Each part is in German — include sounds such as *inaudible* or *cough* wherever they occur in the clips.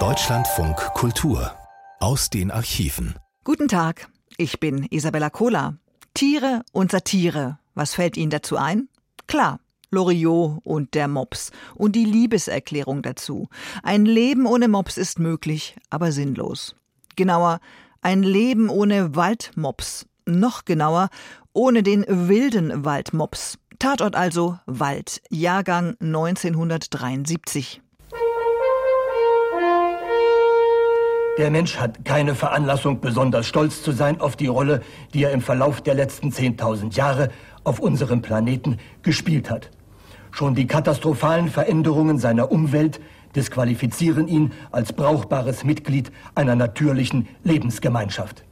Deutschlandfunk Kultur aus den Archiven. Guten Tag, ich bin Isabella Kohler. Tiere und Satire. Was fällt Ihnen dazu ein? Klar, Loriot und der Mops und die Liebeserklärung dazu. Ein Leben ohne Mops ist möglich, aber sinnlos. Genauer, ein Leben ohne Waldmops. Noch genauer, ohne den wilden Waldmops. Tatort also Wald, Jahrgang 1973. Der Mensch hat keine Veranlassung, besonders stolz zu sein auf die Rolle, die er im Verlauf der letzten 10.000 Jahre auf unserem Planeten gespielt hat. Schon die katastrophalen Veränderungen seiner Umwelt disqualifizieren ihn als brauchbares Mitglied einer natürlichen Lebensgemeinschaft.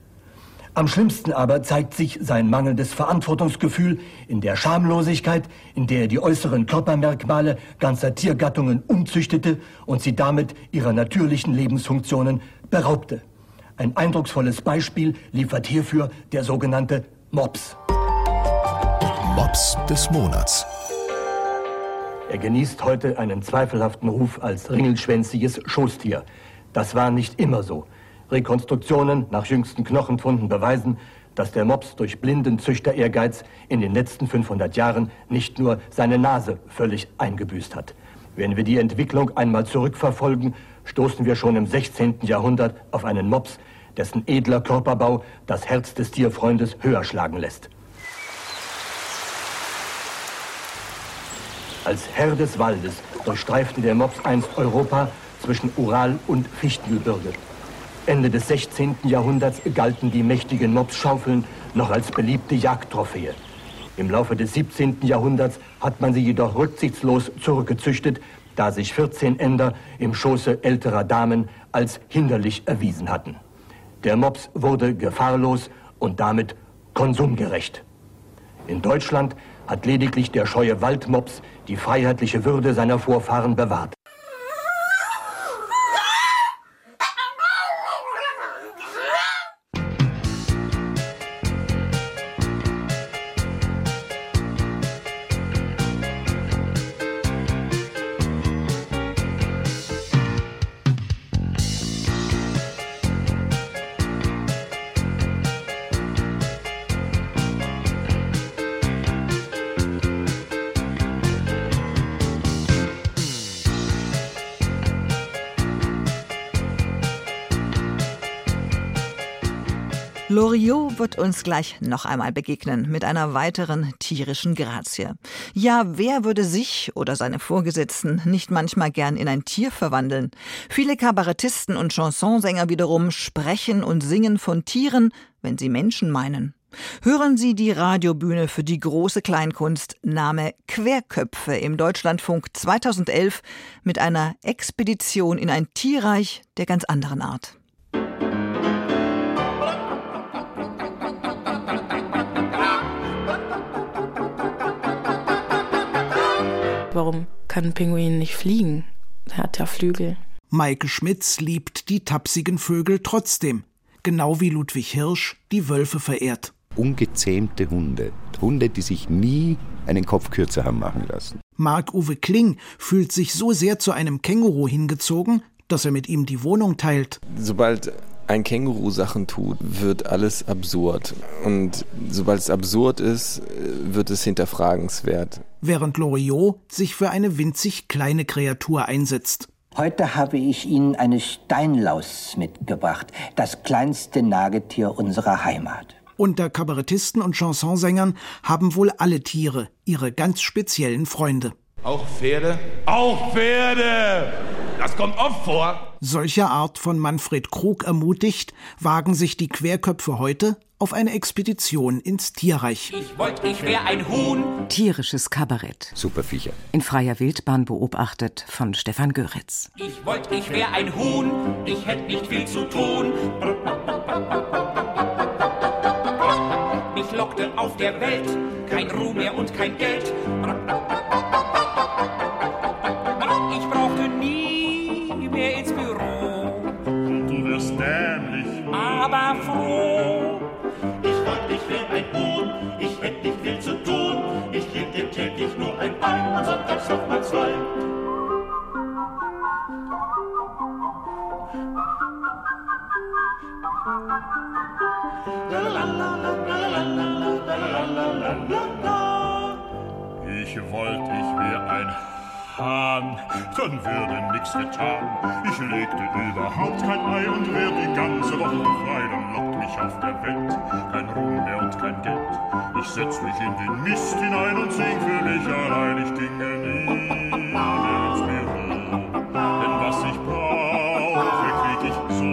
Am schlimmsten aber zeigt sich sein mangelndes Verantwortungsgefühl in der Schamlosigkeit, in der er die äußeren Körpermerkmale ganzer Tiergattungen umzüchtete und sie damit ihrer natürlichen Lebensfunktionen beraubte. Ein eindrucksvolles Beispiel liefert hierfür der sogenannte Mops. Mops des Monats. Er genießt heute einen zweifelhaften Ruf als ringelschwänziges Schoßtier. Das war nicht immer so. Rekonstruktionen nach jüngsten Knochenfunden beweisen, dass der Mops durch blinden Züchter-Ehrgeiz in den letzten 500 Jahren nicht nur seine Nase völlig eingebüßt hat. Wenn wir die Entwicklung einmal zurückverfolgen, stoßen wir schon im 16. Jahrhundert auf einen Mops, dessen edler Körperbau das Herz des Tierfreundes höher schlagen lässt. Als Herr des Waldes durchstreifte der Mops einst Europa zwischen Ural und Fichtengebirge. Ende des 16. Jahrhunderts galten die mächtigen Mopsschaufeln noch als beliebte Jagdtrophäe. Im Laufe des 17. Jahrhunderts hat man sie jedoch rücksichtslos zurückgezüchtet, da sich 14 Änder im Schoße älterer Damen als hinderlich erwiesen hatten. Der Mops wurde gefahrlos und damit konsumgerecht. In Deutschland hat lediglich der scheue Waldmops die freiheitliche Würde seiner Vorfahren bewahrt. Wird uns gleich noch einmal begegnen mit einer weiteren tierischen Grazie. Ja, wer würde sich oder seine Vorgesetzten nicht manchmal gern in ein Tier verwandeln? Viele Kabarettisten und Chansonsänger wiederum sprechen und singen von Tieren, wenn sie Menschen meinen. Hören Sie die Radiobühne für die große Kleinkunst Name Querköpfe im Deutschlandfunk 2011 mit einer Expedition in ein Tierreich der ganz anderen Art. Warum kann ein Pinguin nicht fliegen? Er hat ja Flügel. Maike Schmitz liebt die tapsigen Vögel trotzdem, genau wie Ludwig Hirsch die Wölfe verehrt. Ungezähmte Hunde, Hunde, die sich nie einen Kopf kürzer haben machen lassen. Marc-Uwe Kling fühlt sich so sehr zu einem Känguru hingezogen, dass er mit ihm die Wohnung teilt. Sobald ein Känguru Sachen tut, wird alles absurd. Und sobald es absurd ist, wird es hinterfragenswert. Während Loriot sich für eine winzig kleine Kreatur einsetzt. Heute habe ich Ihnen eine Steinlaus mitgebracht, das kleinste Nagetier unserer Heimat. Unter Kabarettisten und Chansonsängern haben wohl alle Tiere ihre ganz speziellen Freunde. Auch Pferde? Auch Pferde! Das kommt oft vor. Solcher Art von Manfred Krug ermutigt, wagen sich die Querköpfe heute auf eine Expedition ins Tierreich. Ich wollte, ich wäre ein Huhn. Tierisches Kabarett. Superviecher. In freier Wildbahn beobachtet von Stefan Göritz. Ich wollte, ich wäre ein Huhn. Ich hätte nicht viel zu tun. Mich lockte auf der Welt kein Ruhm mehr und kein Geld. ein Bein und sonntags noch mal zwei. Ich wollte, ich wär ein Hahn, dann würde nix getan. Ich legte überhaupt kein Ei und wär die ganze Woche frei. Dann lockt mich auf der Welt kein Ruhm mehr und kein Geld. Ich setz mich in den Mist hinein und sing für mich allein. Ich dinge nie mehr ins Büro, denn was ich brauche, krieg ich so.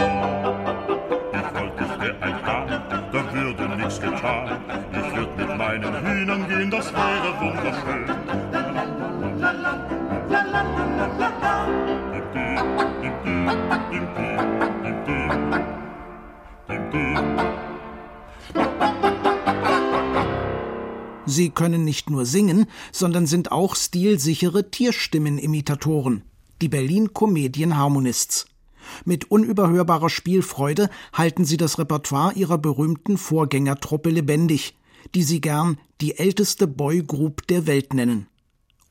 Ich wollte, ich wär ein Hahn, da würde nix getan. Ich würd mit meinen Hühnern gehen, das wäre wunderschön. Sie können nicht nur singen, sondern sind auch stilsichere Tierstimmen-Imitatoren, die Berlin Comedian Harmonists. Mit unüberhörbarer Spielfreude halten sie das Repertoire ihrer berühmten Vorgängertruppe lebendig, die sie gern die älteste Boygroup der Welt nennen.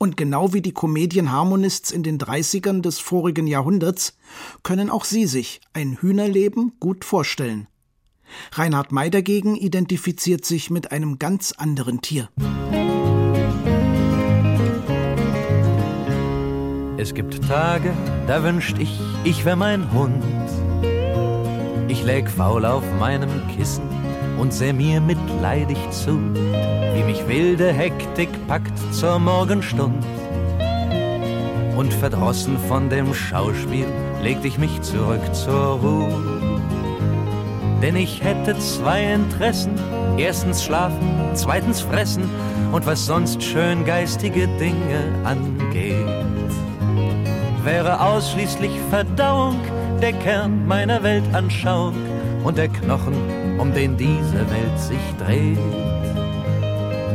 Und genau wie die Comedian Harmonists in den 30ern des vorigen Jahrhunderts können auch sie sich ein Hühnerleben gut vorstellen. Reinhard May dagegen identifiziert sich mit einem ganz anderen Tier. Es gibt Tage, da wünscht ich, ich wär mein Hund. Ich läg faul auf meinem Kissen und seh mir mitleidig zu, wie mich wilde Hektik packt zur Morgenstund. Und verdrossen von dem Schauspiel legt ich mich zurück zur Ruhe. Denn ich hätte zwei Interessen. Erstens schlafen, zweitens fressen und was sonst schön geistige Dinge angeht. Wäre ausschließlich Verdauung der Kern meiner Weltanschauung und der Knochen, um den diese Welt sich dreht.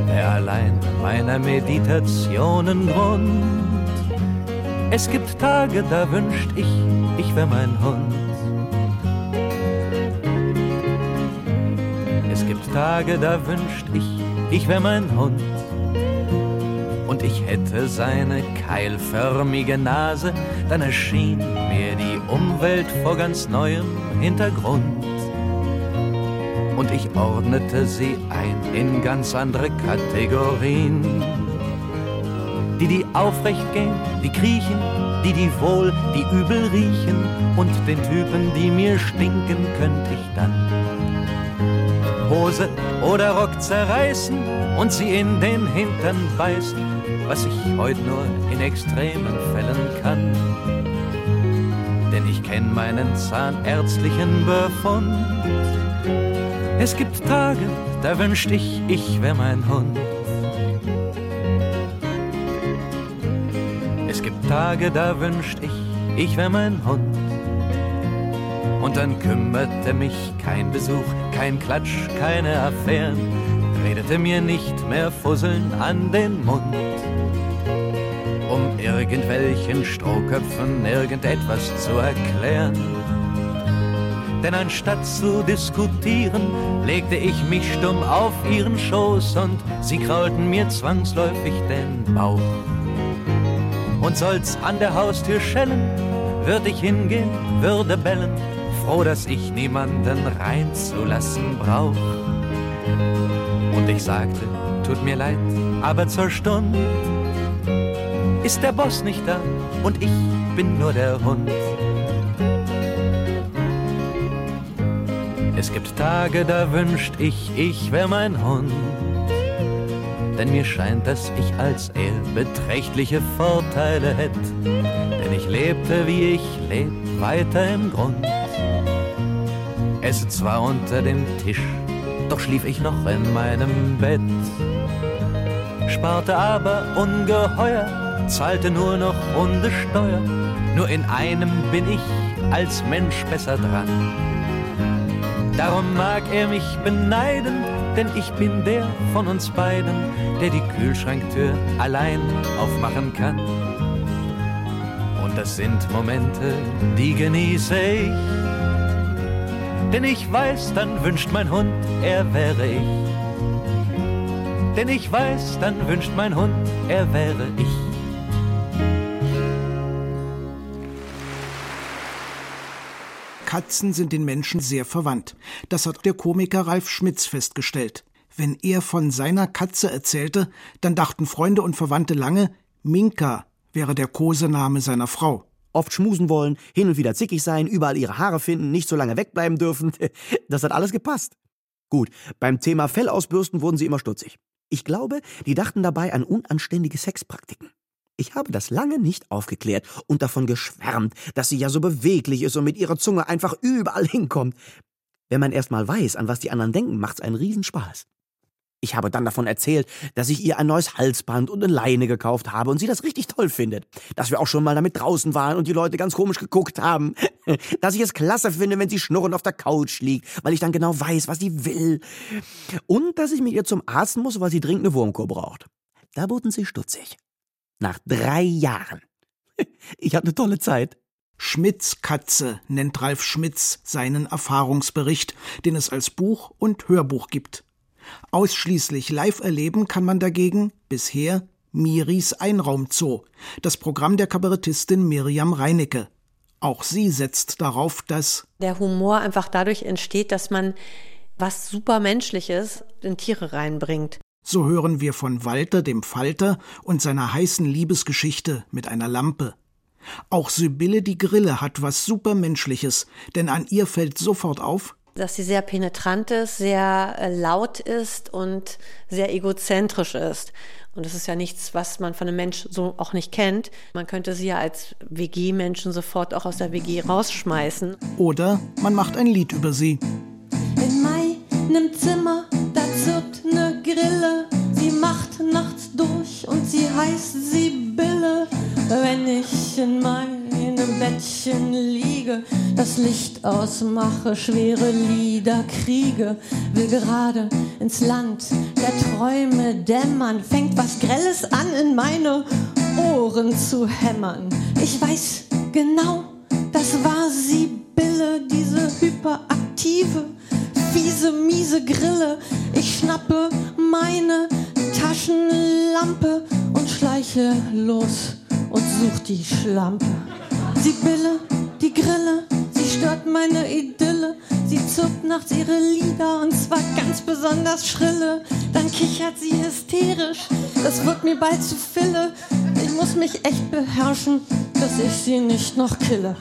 Der allein meiner Meditationen Grund. Es gibt Tage, da wünscht ich, ich wär mein Hund. Es gibt Tage, da wünscht ich, ich wär mein Hund. Und ich hätte seine keilförmige Nase, dann erschien mir die Umwelt vor ganz neuem Hintergrund. Und ich ordnete sie ein in ganz andere Kategorien. Die, die aufrecht gehen, die kriechen, die, die wohl, die übel riechen. Und den Typen, die mir stinken, könnte ich dann Hose oder Rock zerreißen und sie in den Hintern beißen, was ich heute nur in extremen Fällen kann. Denn ich kenn meinen zahnärztlichen Befund. Es gibt Tage, da wünscht ich, ich wär mein Hund. Es gibt Tage, da wünscht ich, ich wär mein Hund. Und dann kümmerte mich kein Besuch, kein Klatsch, keine Affären, redete mir nicht mehr Fusseln an den Mund. Um irgendwelchen Strohköpfen irgendetwas zu erklären. Denn anstatt zu diskutieren, legte ich mich stumm auf ihren Schoß und sie kraulten mir zwangsläufig den Bauch. Und soll's an der Haustür schellen, würd ich hingehen, würde bellen, froh, dass ich niemanden reinzulassen brauch. Und ich sagte, tut mir leid, aber zur Stunde ist der Boss nicht da und ich bin nur der Hund. Es gibt Tage, da wünscht ich, ich wär mein Hund. Denn mir scheint, dass ich als er beträchtliche Vorteile hätt. Denn ich lebte, wie ich leb, weiter im Grund esse zwar unter dem Tisch, doch schlief ich noch in meinem Bett. Sparte aber ungeheuer, zahlte nur noch Hundesteuer. Nur in einem bin ich als Mensch besser dran. Darum mag er mich beneiden, denn ich bin der von uns beiden, der die Kühlschranktür allein aufmachen kann. Und das sind Momente, die genieße ich denn ich weiß, dann wünscht mein Hund, er wäre ich. Denn ich weiß, dann wünscht mein Hund, er wäre ich. Katzen sind den Menschen sehr verwandt. Das hat der Komiker Ralf Schmitz festgestellt. Wenn er von seiner Katze erzählte, dann dachten Freunde und Verwandte lange, Minka wäre der Kosename seiner Frau. Oft schmusen wollen, hin und wieder zickig sein, überall ihre Haare finden, nicht so lange wegbleiben dürfen. *laughs* Das hat alles gepasst. Gut, beim Thema Fellausbürsten wurden sie immer stutzig. Ich glaube, die dachten dabei an unanständige Sexpraktiken. Ich habe das lange nicht aufgeklärt und davon geschwärmt, dass sie ja so beweglich ist und mit ihrer Zunge einfach überall *laughs* hinkommt. Wenn man erst mal weiß, an was die anderen denken, macht's einen Riesenspaß. Ich habe dann davon erzählt, dass ich ihr ein neues Halsband und eine Leine gekauft habe und sie das richtig toll findet. Dass wir auch schon mal damit draußen waren und die Leute ganz komisch geguckt haben. *laughs* Dass ich es klasse finde, wenn sie schnurrend auf der Couch liegt, weil ich dann genau weiß, was sie will. Und dass ich mit ihr zum Arzt muss, weil sie dringend eine Wurmkur braucht. Da wurden sie stutzig. Nach drei Jahren. Ich hatte eine tolle Zeit. Schmitz Katze nennt Ralf Schmitz seinen Erfahrungsbericht, den es als Buch und Hörbuch gibt. Ausschließlich live erleben kann man dagegen bisher Miris Einraumzoo, das Programm der Kabarettistin Miriam Reinecke. Auch sie setzt darauf, dass der Humor einfach dadurch entsteht, dass man was supermenschliches in Tiere reinbringt. So hören wir von Walter dem Falter und seiner heißen Liebesgeschichte mit einer Lampe. Auch Sibylle die Grille hat was Supermenschliches, denn an ihr fällt sofort auf, dass sie sehr penetrant ist, sehr äh, laut ist und sehr egozentrisch ist. Und das ist ja nichts, was man von einem Mensch so auch nicht kennt. Man könnte sie ja als WG-Menschen sofort auch aus der WG rausschmeißen. Oder man macht ein Lied über sie. In meinem Zimmer, da zirpt ne Grille. Sie macht nachts durch und sie heißt Sibylle. Wenn ich in meinem Bettchen liege, das Licht ausmache, schwere Lieder kriege, will gerade ins Land der Träume dämmern, fängt was Grelles an in meine Ohren zu hämmern. Ich weiß genau, das war Sibylle, diese hyperaktive, fiese, miese Grille. Ich schnappe meine Taschenlampe und schleiche los und such die Schlampe. Sibylle, die Grille, sie stört meine Idylle. Sie zupft nachts ihre Lieder und zwar ganz besonders schrille. Dann kichert sie hysterisch, das wird mir bald zu Fille. Ich muss mich echt beherrschen, dass ich sie nicht noch kille.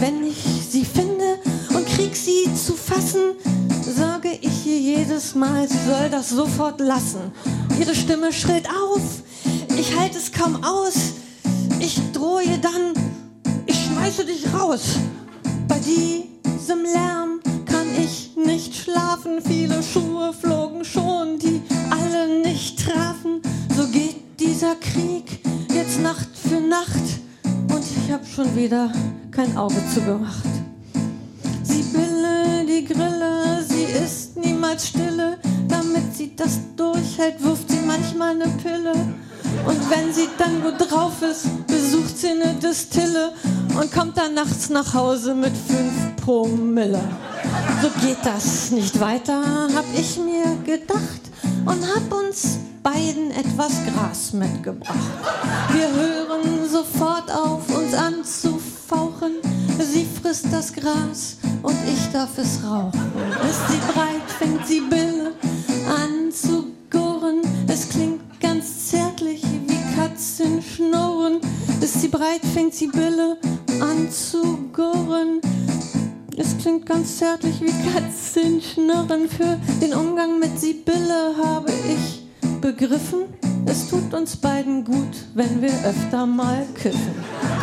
Wenn ich sie finde krieg sie zu fassen, sage ich ihr jedes Mal, sie soll das sofort lassen. Ihre Stimme schrillt auf, ich halte es kaum aus. Ich drohe dann, ich schmeiße dich raus. Bei diesem Lärm kann ich nicht schlafen. Viele Schuhe flogen schon, die alle nicht trafen. So geht dieser Krieg jetzt Nacht für Nacht. Und ich hab schon wieder kein Auge zugemacht. Sibylle, die Grille, sie ist niemals stille. Damit sie das durchhält, wirft sie manchmal eine Pille. Und wenn sie dann gut drauf ist, besucht sie eine Distille und kommt dann nachts nach Hause mit fünf Promille. So geht das nicht weiter, hab ich mir gedacht und hab uns beiden etwas Gras mitgebracht. Wir hören sofort auf, uns anzufauchen. Sie frisst das Gras und ich darf es rauchen. Ist sie breit, fängt sie Bille an zu gurren. Es klingt ganz zärtlich wie Katzen schnurren. Ist sie breit, fängt sie Bille an zu gurren. Es klingt ganz zärtlich wie Katzen schnurren. Für den Umgang mit Sibylle habe ich begriffen, es tut uns beiden gut, wenn wir öfter mal küssen.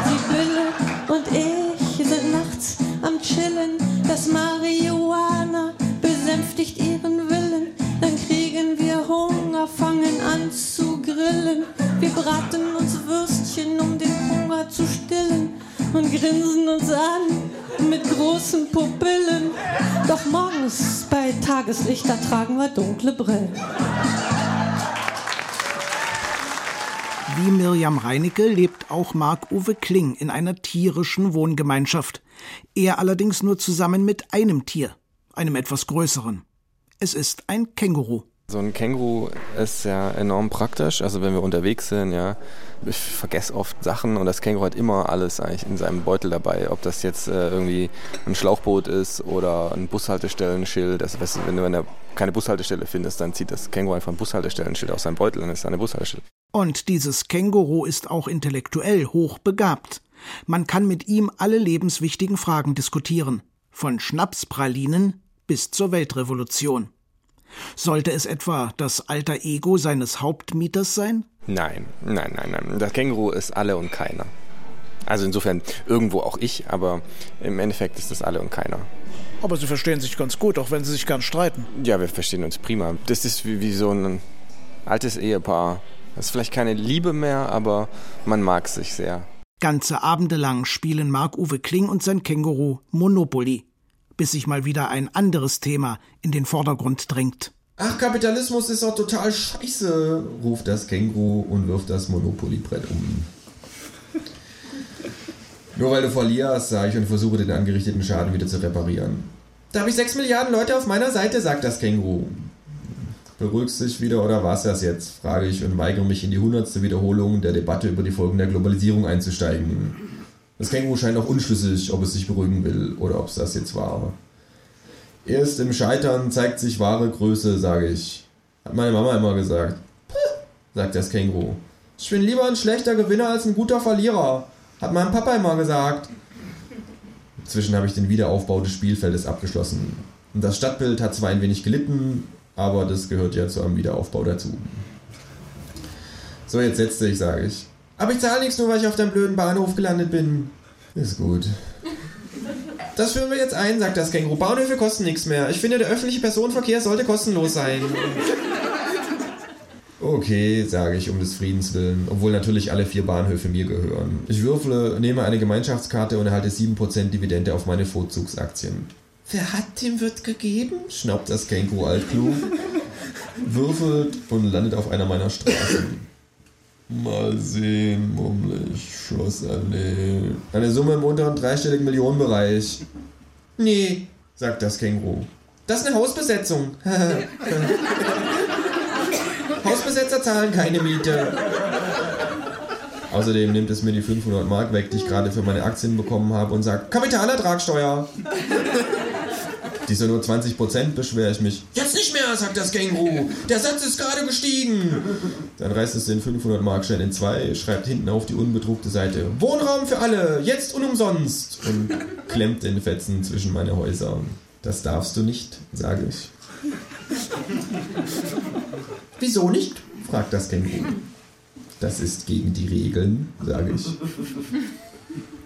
Sibylle und ich sind nachts am Chillen, das Marihuana besänftigt ihren Willen. Dann kriegen wir Hunger, fangen an zu grillen. Wir braten uns Würstchen, um den Hunger zu stillen und grinsen uns an mit großen Pupillen. Doch morgens bei Tageslicht, da tragen wir dunkle Brillen. Wie Mirjam Reinecke lebt auch Marc-Uwe Kling in einer tierischen Wohngemeinschaft. Er allerdings nur zusammen mit einem Tier, einem etwas größeren. Es ist ein Känguru. So ein Känguru ist ja enorm praktisch. Also wenn wir unterwegs sind, ja, ich vergesse oft Sachen und das Känguru hat immer alles eigentlich in seinem Beutel dabei. Ob das jetzt äh, irgendwie ein Schlauchboot ist oder ein Bushaltestellenschild. Also weißt du, wenn du eine, keine Bushaltestelle findest, dann zieht das Känguru einfach ein Bushaltestellenschild aus seinem Beutel und ist eine Bushaltestelle. Und dieses Känguru ist auch intellektuell hochbegabt. Man kann mit ihm alle lebenswichtigen Fragen diskutieren. Von Schnapspralinen bis zur Weltrevolution. Sollte es etwa das alter Ego seines Hauptmieters sein? Nein, nein, nein, nein. Das Känguru ist alle und keiner. Also insofern irgendwo auch ich, aber im Endeffekt ist das alle und keiner. Aber sie verstehen sich ganz gut, auch wenn sie sich gern streiten. Ja, wir verstehen uns prima. Das ist wie, wie so ein altes Ehepaar. Das ist vielleicht keine Liebe mehr, aber man mag sich sehr. Ganze Abende lang spielen Marc-Uwe Kling und sein Känguru Monopoly bis sich mal wieder ein anderes Thema in den Vordergrund drängt. Ach, Kapitalismus ist doch total scheiße, ruft das Känguru und wirft das Monopoly-Brett um. Nur weil du verlierst, sage ich und versuche den angerichteten Schaden wieder zu reparieren. Da habe ich 6 Milliarden Leute auf meiner Seite, sagt das Känguru. Beruhigst dich wieder oder was das jetzt? frage ich und weigere mich in die hundertste Wiederholung der Debatte über die Folgen der Globalisierung einzusteigen. Das Känguru scheint auch unschlüssig, ob es sich beruhigen will oder ob es das jetzt war. Erst im Scheitern zeigt sich wahre Größe, sage ich. Hat meine Mama immer gesagt. Puh, sagt das Känguru. Ich bin lieber ein schlechter Gewinner als ein guter Verlierer. Hat mein Papa immer gesagt. Inzwischen habe ich den Wiederaufbau des Spielfeldes abgeschlossen. Und das Stadtbild hat zwar ein wenig gelitten, aber das gehört ja zu einem Wiederaufbau dazu. So, jetzt setze ich, sage ich. Aber ich zahle nichts nur, weil ich auf deinem blöden Bahnhof gelandet bin. Ist gut. Das führen wir jetzt ein, sagt das Känguru. Bahnhöfe kosten nichts mehr. Ich finde, der öffentliche Personenverkehr sollte kostenlos sein. Okay, sage ich um des Friedens willen, obwohl natürlich alle vier Bahnhöfe mir gehören. Ich würfle, nehme eine Gemeinschaftskarte und erhalte 7% Dividende auf meine Vorzugsaktien. Wer hat, dem wird gegeben? schnaubt das Känguru altklug, würfelt und landet auf einer meiner Straßen. Mal sehen, mummelig, Schlossallee. Eine Summe im unteren dreistelligen Millionenbereich. Nee, sagt das Känguru. Das ist eine Hausbesetzung. *laughs* Hausbesetzer zahlen keine Miete. Außerdem nimmt es mir die 500 Mark weg, die ich gerade für meine Aktien bekommen habe und sagt Kapitalertragssteuer. *laughs* Die ist ja nur 20%, beschwere ich mich. Jetzt nicht sagt das Känguru. Der Satz ist gerade gestiegen. Dann reißt es den 500 Mark schnell in zwei, schreibt hinten auf die unbedruckte Seite Wohnraum für alle, jetzt und umsonst. Und klemmt den Fetzen zwischen meine Häuser. Das darfst du nicht, sage ich. Wieso nicht? fragt das Känguru. Das ist gegen die Regeln, sage ich.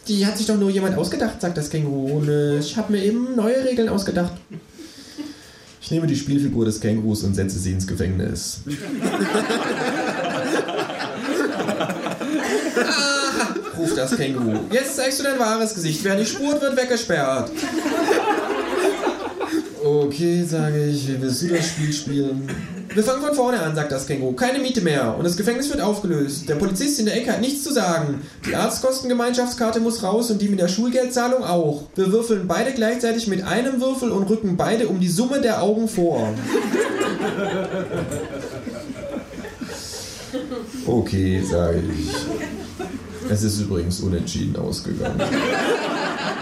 Die hat sich doch nur jemand ausgedacht, sagt das Känguru. Und äh, ich habe mir eben neue Regeln ausgedacht. Ich nehme die Spielfigur des Kängurus und setze sie ins Gefängnis. *laughs* ruft das Känguru. Jetzt zeigst du dein wahres Gesicht. Wer nicht spurt, wird weggesperrt. Okay, sage ich, wie willst du das Spiel spielen? Wir fangen von vorne an, sagt das Känguru. Keine Miete mehr. Und das Gefängnis wird aufgelöst. Der Polizist in der Ecke hat nichts zu sagen. Die Arztkostengemeinschaftskarte muss raus und die mit der Schulgeldzahlung auch. Wir würfeln beide gleichzeitig mit einem Würfel und rücken beide um die Summe der Augen vor. Okay, sage ich. Es ist übrigens unentschieden ausgegangen.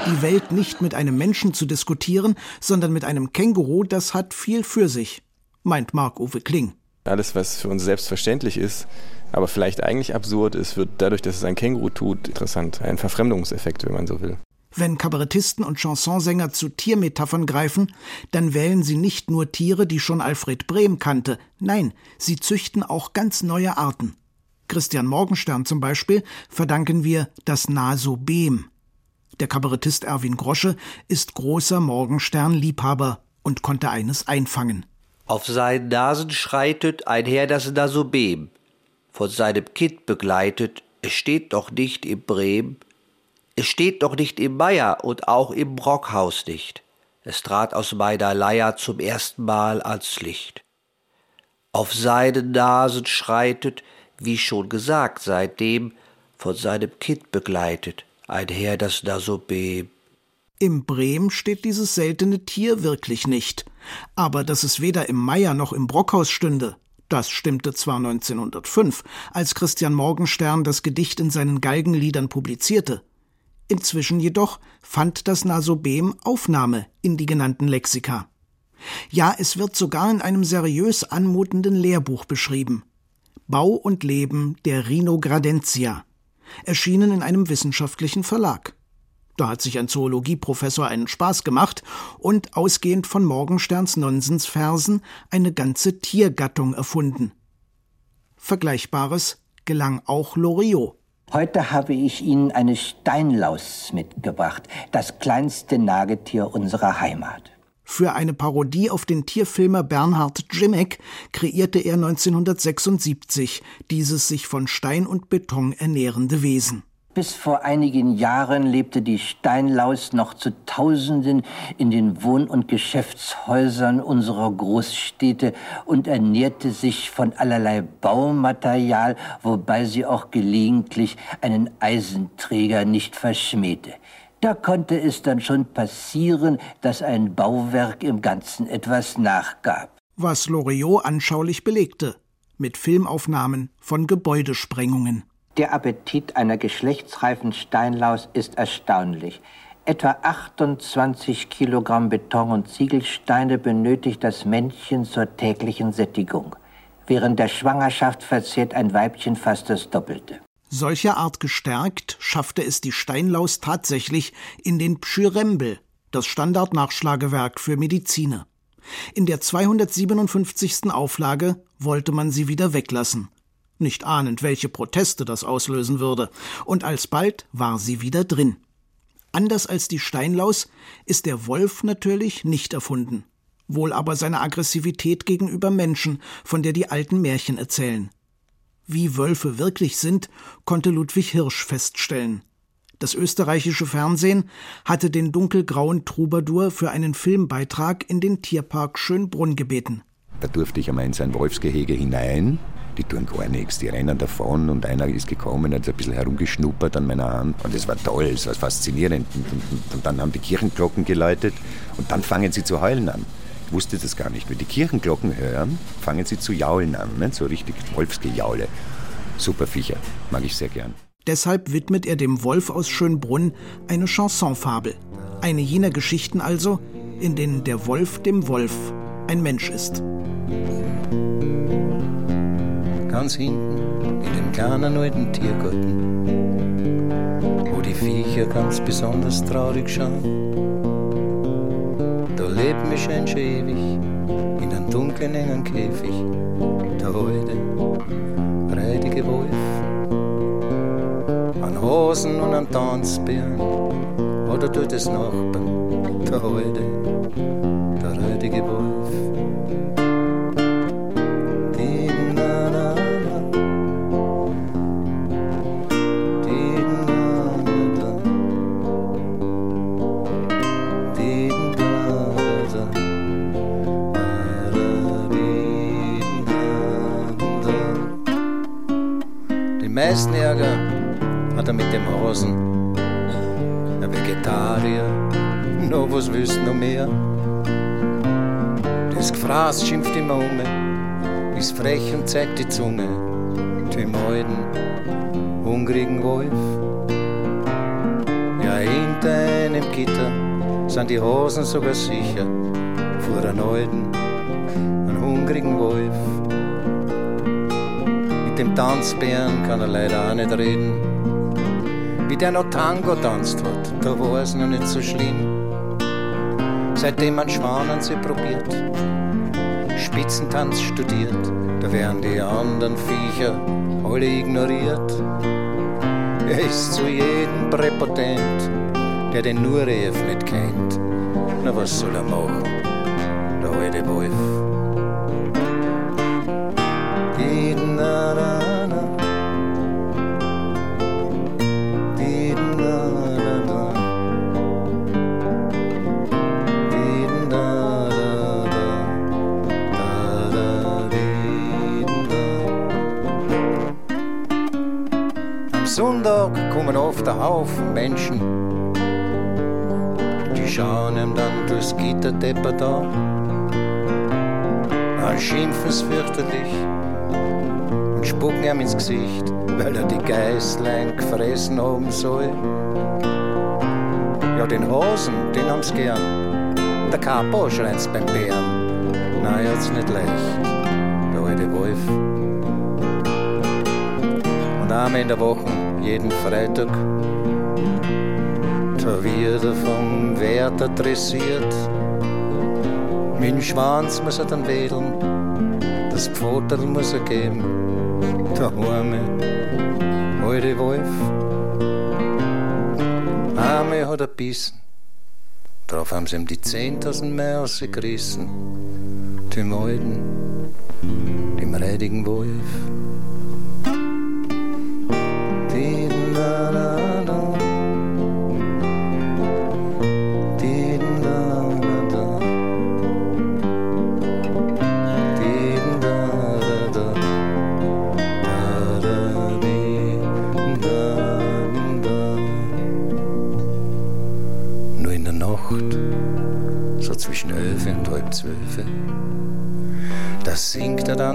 Die Welt nicht mit einem Menschen zu diskutieren, sondern mit einem Känguru, das hat viel für sich, meint Marc-Uwe Kling. Alles, was für uns selbstverständlich ist, aber vielleicht eigentlich absurd ist, wird dadurch, dass es ein Känguru tut, interessant. Ein Verfremdungseffekt, wenn man so will. Wenn Kabarettisten und Chansonsänger zu Tiermetaphern greifen, dann wählen sie nicht nur Tiere, die schon Alfred Brehm kannte, nein, sie züchten auch ganz neue Arten. Christian Morgenstern zum Beispiel verdanken wir das Nasobem. Der Kabarettist Erwin Grosche ist großer Morgenstern-Liebhaber und konnte eines einfangen. Auf seinen Nasen schreitet einher das Nasobem, von seinem Kind begleitet, es steht doch nicht im Bremen, es steht doch nicht im Meier und auch im Brockhaus nicht. Es trat aus meiner Leier zum ersten Mal ans Licht. Auf seinen Nasen schreitet, wie schon gesagt, seitdem von seinem Kind begleitet, einher das Nasobem. Im Brehm steht dieses seltene Tier wirklich nicht. Aber dass es weder im Meier noch im Brockhaus stünde, das stimmte zwar 1905, als Christian Morgenstern das Gedicht in seinen Galgenliedern publizierte. Inzwischen jedoch fand das Nasobem Aufnahme in die genannten Lexika. Ja, es wird sogar in einem seriös anmutenden Lehrbuch beschrieben. Bau und Leben der Rhinogradentia, erschienen in einem wissenschaftlichen Verlag. Da hat sich ein Zoologieprofessor einen Spaß gemacht und ausgehend von Morgensterns Nonsensversen eine ganze Tiergattung erfunden. Vergleichbares gelang auch Loriot. Heute habe ich Ihnen eine Steinlaus mitgebracht, das kleinste Nagetier unserer Heimat. Für eine Parodie auf den Tierfilmer Bernhard Jimmick kreierte er 1976 dieses sich von Stein und Beton ernährende Wesen. Bis vor einigen Jahren lebte die Steinlaus noch zu Tausenden in den Wohn- und Geschäftshäusern unserer Großstädte und ernährte sich von allerlei Baumaterial, wobei sie auch gelegentlich einen Eisenträger nicht verschmähte. Da konnte es dann schon passieren, dass ein Bauwerk im Ganzen etwas nachgab. Was Loriot anschaulich belegte, mit Filmaufnahmen von Gebäudesprengungen. Der Appetit einer geschlechtsreifen Steinlaus ist erstaunlich. Etwa 28 Kilogramm Beton und Ziegelsteine benötigt das Männchen zur täglichen Sättigung. Während der Schwangerschaft verzehrt ein Weibchen fast das Doppelte. Solcher Art gestärkt schaffte es die Steinlaus tatsächlich in den Pschyrembel, das Standardnachschlagewerk für Mediziner. In der 257. Auflage wollte man sie wieder weglassen nicht ahnend, welche Proteste das auslösen würde, und alsbald war sie wieder drin. Anders als die Steinlaus ist der Wolf natürlich nicht erfunden, wohl aber seine Aggressivität gegenüber Menschen, von der die alten Märchen erzählen. Wie Wölfe wirklich sind, konnte Ludwig Hirsch feststellen. Das österreichische Fernsehen hatte den dunkelgrauen Troubadour für einen Filmbeitrag in den Tierpark Schönbrunn gebeten. Da durfte ich einmal in sein Wolfsgehege hinein die tun gar nichts, die rennen davon und einer ist gekommen, hat ein bisschen herumgeschnuppert an meiner Hand und das war toll, es war faszinierend. Und, und, und, dann haben die Kirchenglocken geläutet und dann fangen sie zu heulen an. Ich wusste das gar nicht. Wenn die Kirchenglocken hören, fangen sie zu jaulen an, ne? so richtig Wolfsgejaule. Super Viecher, mag ich sehr gern. Deshalb widmet er dem Wolf aus Schönbrunn eine Chansonfabel. Eine jener Geschichten also, in denen der Wolf dem Wolf ein Mensch ist ganz hinten in dem kleinen alten Tiergarten, wo die Viecher ganz besonders traurig schauen. Da lebt mich ein schon ewig in einem dunklen, engen Käfig, der heute reitige Wolf. An Hosen und an Tanzbären oder tut es Nachbarn, der heute, der reitige Wolf. Meisten Ärger hat er mit dem Hasen. Ein Vegetarier, noch was willst noch mehr? Das Gefraß schimpft immer um, ist frech und zeigt die Zunge. Dem alten, hungrigen Wolf. Ja, hinter einem Gitter sind die Hosen sogar sicher vor einem alten, einen hungrigen Wolf dem Tanzbären kann er leider auch nicht reden. Wie der noch Tango tanzt hat, da war es noch nicht so schlimm. Seitdem man Schwanen sie probiert, Spitzentanz studiert, da werden die anderen Viecher alle ignoriert. Er ist zu jedem präpotent, der den Nureyev nicht kennt. Na was soll er machen, der alte Wolf? Sonntag kommen oft ein Haufen Menschen. Schauen ihm dann durchs Gitter deppert an. Dann schimpfen fürchterlich und spucken ihm ins Gesicht, weil er die Geißlein gefressen haben soll. Ja, den Hasen, den haben's gern. Der Kapo schreit's beim Bären. Na, er hat's nicht leicht, der alte Wolf. Und einmal in der Woche, jeden Freitag, da wird er vom Wärter dressiert. Mit dem Schwanz muss er dann wedeln, das Pfoterl muss er geben. Arme alte Wolf. Einmal hat er bissen, drauf haben sie ihm die 10.000 mehr ausgerissen. Dem alten, dem rädigen Wolf. Die.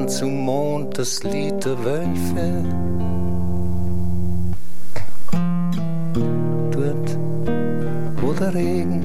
Dann zum Mond das Lied der Wölfe. Dort, wo der Regen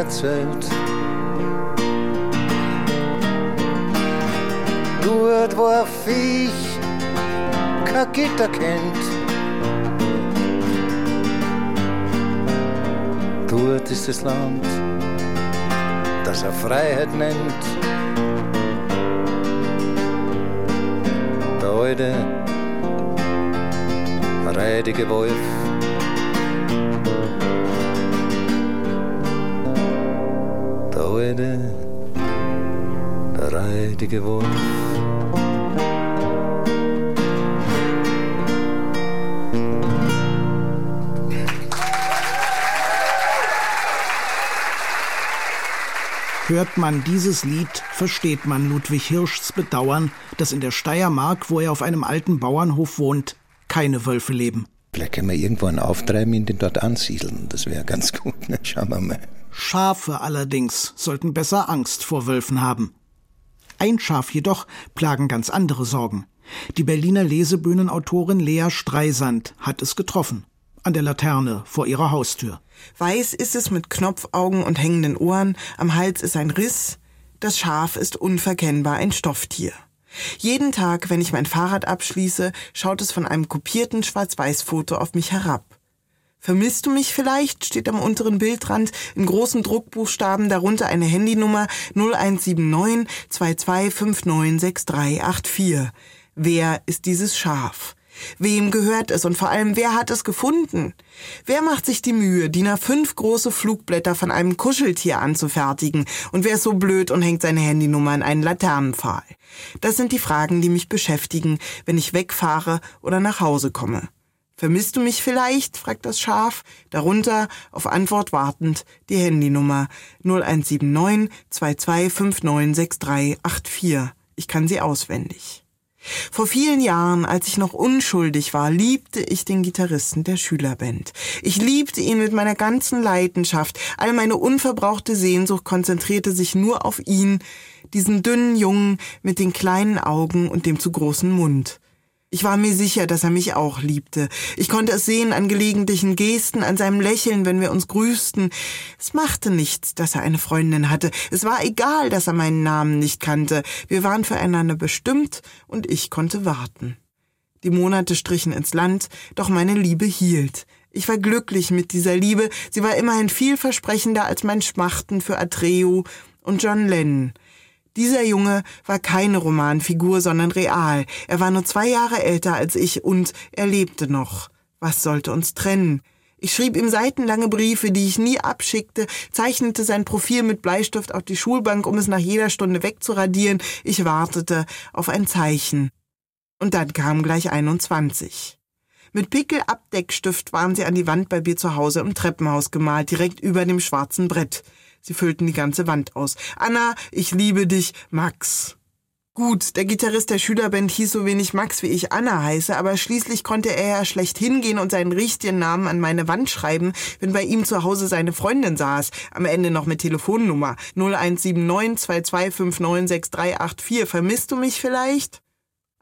erzählt. Wo ein Viech kein kennt. Dort ist das Land, das er Freiheit nennt. Der alte, rädige Wolf. Der rädige Wolf. Hört man dieses Lied, versteht man Ludwig Hirschs Bedauern, dass in der Steiermark, wo er auf einem alten Bauernhof wohnt, keine Wölfe leben. Vielleicht können wir irgendwo einen auftreiben, ihn den dort ansiedeln. Das wäre ganz gut. Ne? Schauen wir mal. Schafe allerdings sollten besser Angst vor Wölfen haben. Ein Schaf jedoch plagen ganz andere Sorgen. Die Berliner Lesebühnenautorin Lea Streisand hat es getroffen. An der Laterne vor ihrer Haustür. Weiß ist es mit Knopfaugen und hängenden Ohren, am Hals ist ein Riss. Das Schaf ist unverkennbar ein Stofftier. Jeden Tag, wenn ich mein Fahrrad abschließe, schaut es von einem kopierten Schwarz-Weiß-Foto auf mich herab. Vermisst du mich vielleicht? steht am unteren Bildrand in großen Druckbuchstaben, darunter eine Handynummer 0179 22596384. Wer ist dieses Schaf? Wem gehört es und vor allem, wer hat es gefunden? Wer macht sich die Mühe, DIN A5 große Flugblätter von einem Kuscheltier anzufertigen und wer ist so blöd und hängt seine Handynummer an einen Laternenpfahl? Das sind die Fragen, die mich beschäftigen, wenn ich wegfahre oder nach Hause komme. Vermisst du mich vielleicht? fragt das Schaf. Darunter, auf Antwort wartend, die Handynummer 0179 22596384. Ich kann sie auswendig. Vor vielen Jahren, als ich noch unschuldig war, liebte ich den Gitarristen der Schülerband. Ich liebte ihn mit meiner ganzen Leidenschaft. All meine unverbrauchte Sehnsucht konzentrierte sich nur auf ihn, diesen dünnen Jungen mit den kleinen Augen und dem zu großen Mund. Ich war mir sicher, dass er mich auch liebte. Ich konnte es sehen an gelegentlichen Gesten, an seinem Lächeln, wenn wir uns grüßten. Es machte nichts, dass er eine Freundin hatte. Es war egal, dass er meinen Namen nicht kannte. Wir waren füreinander bestimmt und ich konnte warten. Die Monate strichen ins Land, doch meine Liebe hielt. Ich war glücklich mit dieser Liebe. Sie war immerhin vielversprechender als mein Schmachten für Atreo und John Lennon. Dieser Junge war keine Romanfigur, sondern real. Er war nur zwei Jahre älter als ich und er lebte noch. Was sollte uns trennen? Ich schrieb ihm seitenlange Briefe, die ich nie abschickte, zeichnete sein Profil mit Bleistift auf die Schulbank, um es nach jeder Stunde wegzuradieren. Ich wartete auf ein Zeichen. Und dann kam gleich 21. Mit Pickelabdeckstift waren sie an die Wand bei mir zu Hause im Treppenhaus gemalt, direkt über dem schwarzen Brett. Sie füllten die ganze Wand aus. Anna, ich liebe dich, Max. Gut, der Gitarrist der Schülerband hieß so wenig Max, wie ich Anna heiße, aber schließlich konnte er ja schlecht hingehen und seinen richtigen Namen an meine Wand schreiben, wenn bei ihm zu Hause seine Freundin saß, am Ende noch mit Telefonnummer 0179 22596384. Vermisst du mich vielleicht?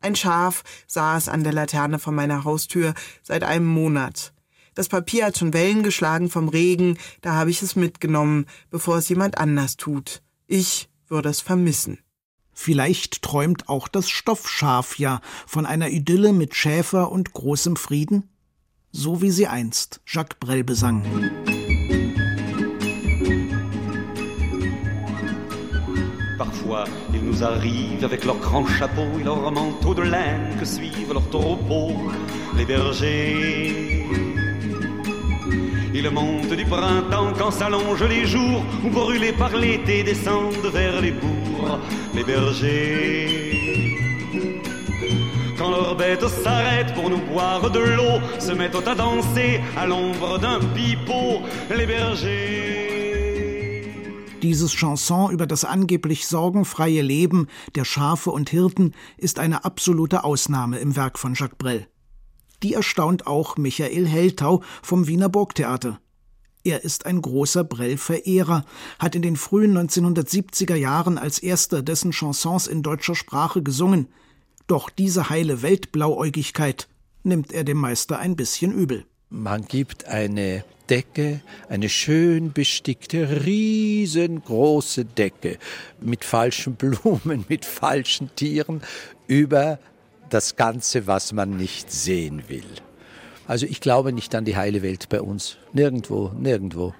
Ein Schaf saß an der Laterne vor meiner Haustür seit einem Monat. Das Papier hat schon Wellen geschlagen vom Regen, da habe ich es mitgenommen, bevor es jemand anders tut. Ich würde es vermissen. Vielleicht träumt auch das Stoffschaf ja von einer Idylle mit Schäfer und großem Frieden, so wie sie einst Jacques Brel besang. Parfois, ils nous arrivent avec leurs grands chapeaux et leurs manteaux de laine que suivent leurs troupeaux, les bergers. Ils montent du printemps quand s'allongent les jours, ou brûlés par l'été descendent vers les bourgs, les bergers. Quand leurs bêtes s'arrêtent pour nous boire de l'eau, se mettent à danser à l'ombre d'un pipeau, les bergers. Dieses Chanson über das angeblich sorgenfreie Leben der Schafe und Hirten ist eine absolute Ausnahme im Werk von Jacques Brel. Die erstaunt auch Michael Heltau vom Wiener Burgtheater. Er ist ein großer Brel-Verehrer, hat in den frühen 1970er Jahren als erster dessen Chansons in deutscher Sprache gesungen. Doch diese heile Weltblauäugigkeit nimmt er dem Meister ein bisschen übel. Man gibt eine Decke, eine schön bestickte, riesengroße Decke mit falschen Blumen, *laughs* mit falschen Tieren über das Ganze, was man nicht sehen will. Also ich glaube nicht an die heile Welt bei uns. Nirgendwo, nirgendwo.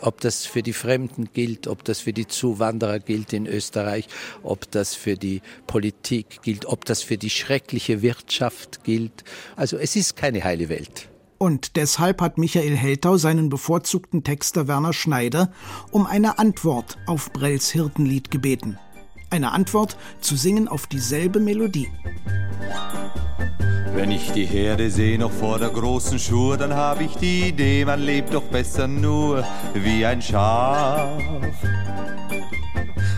Ob das für die Fremden gilt, ob das für die Zuwanderer gilt in Österreich, ob das für die Politik gilt, ob das für die schreckliche Wirtschaft gilt. Also es ist keine heile Welt. Und deshalb hat Michael Heltau seinen bevorzugten Texter Werner Schneider um eine Antwort auf Brells Hirtenlied gebeten. Eine Antwort zu singen auf dieselbe Melodie. Wenn ich die Herde sehe noch vor der großen Schur, dann habe ich die Idee, man lebt doch besser nur wie ein Schaf.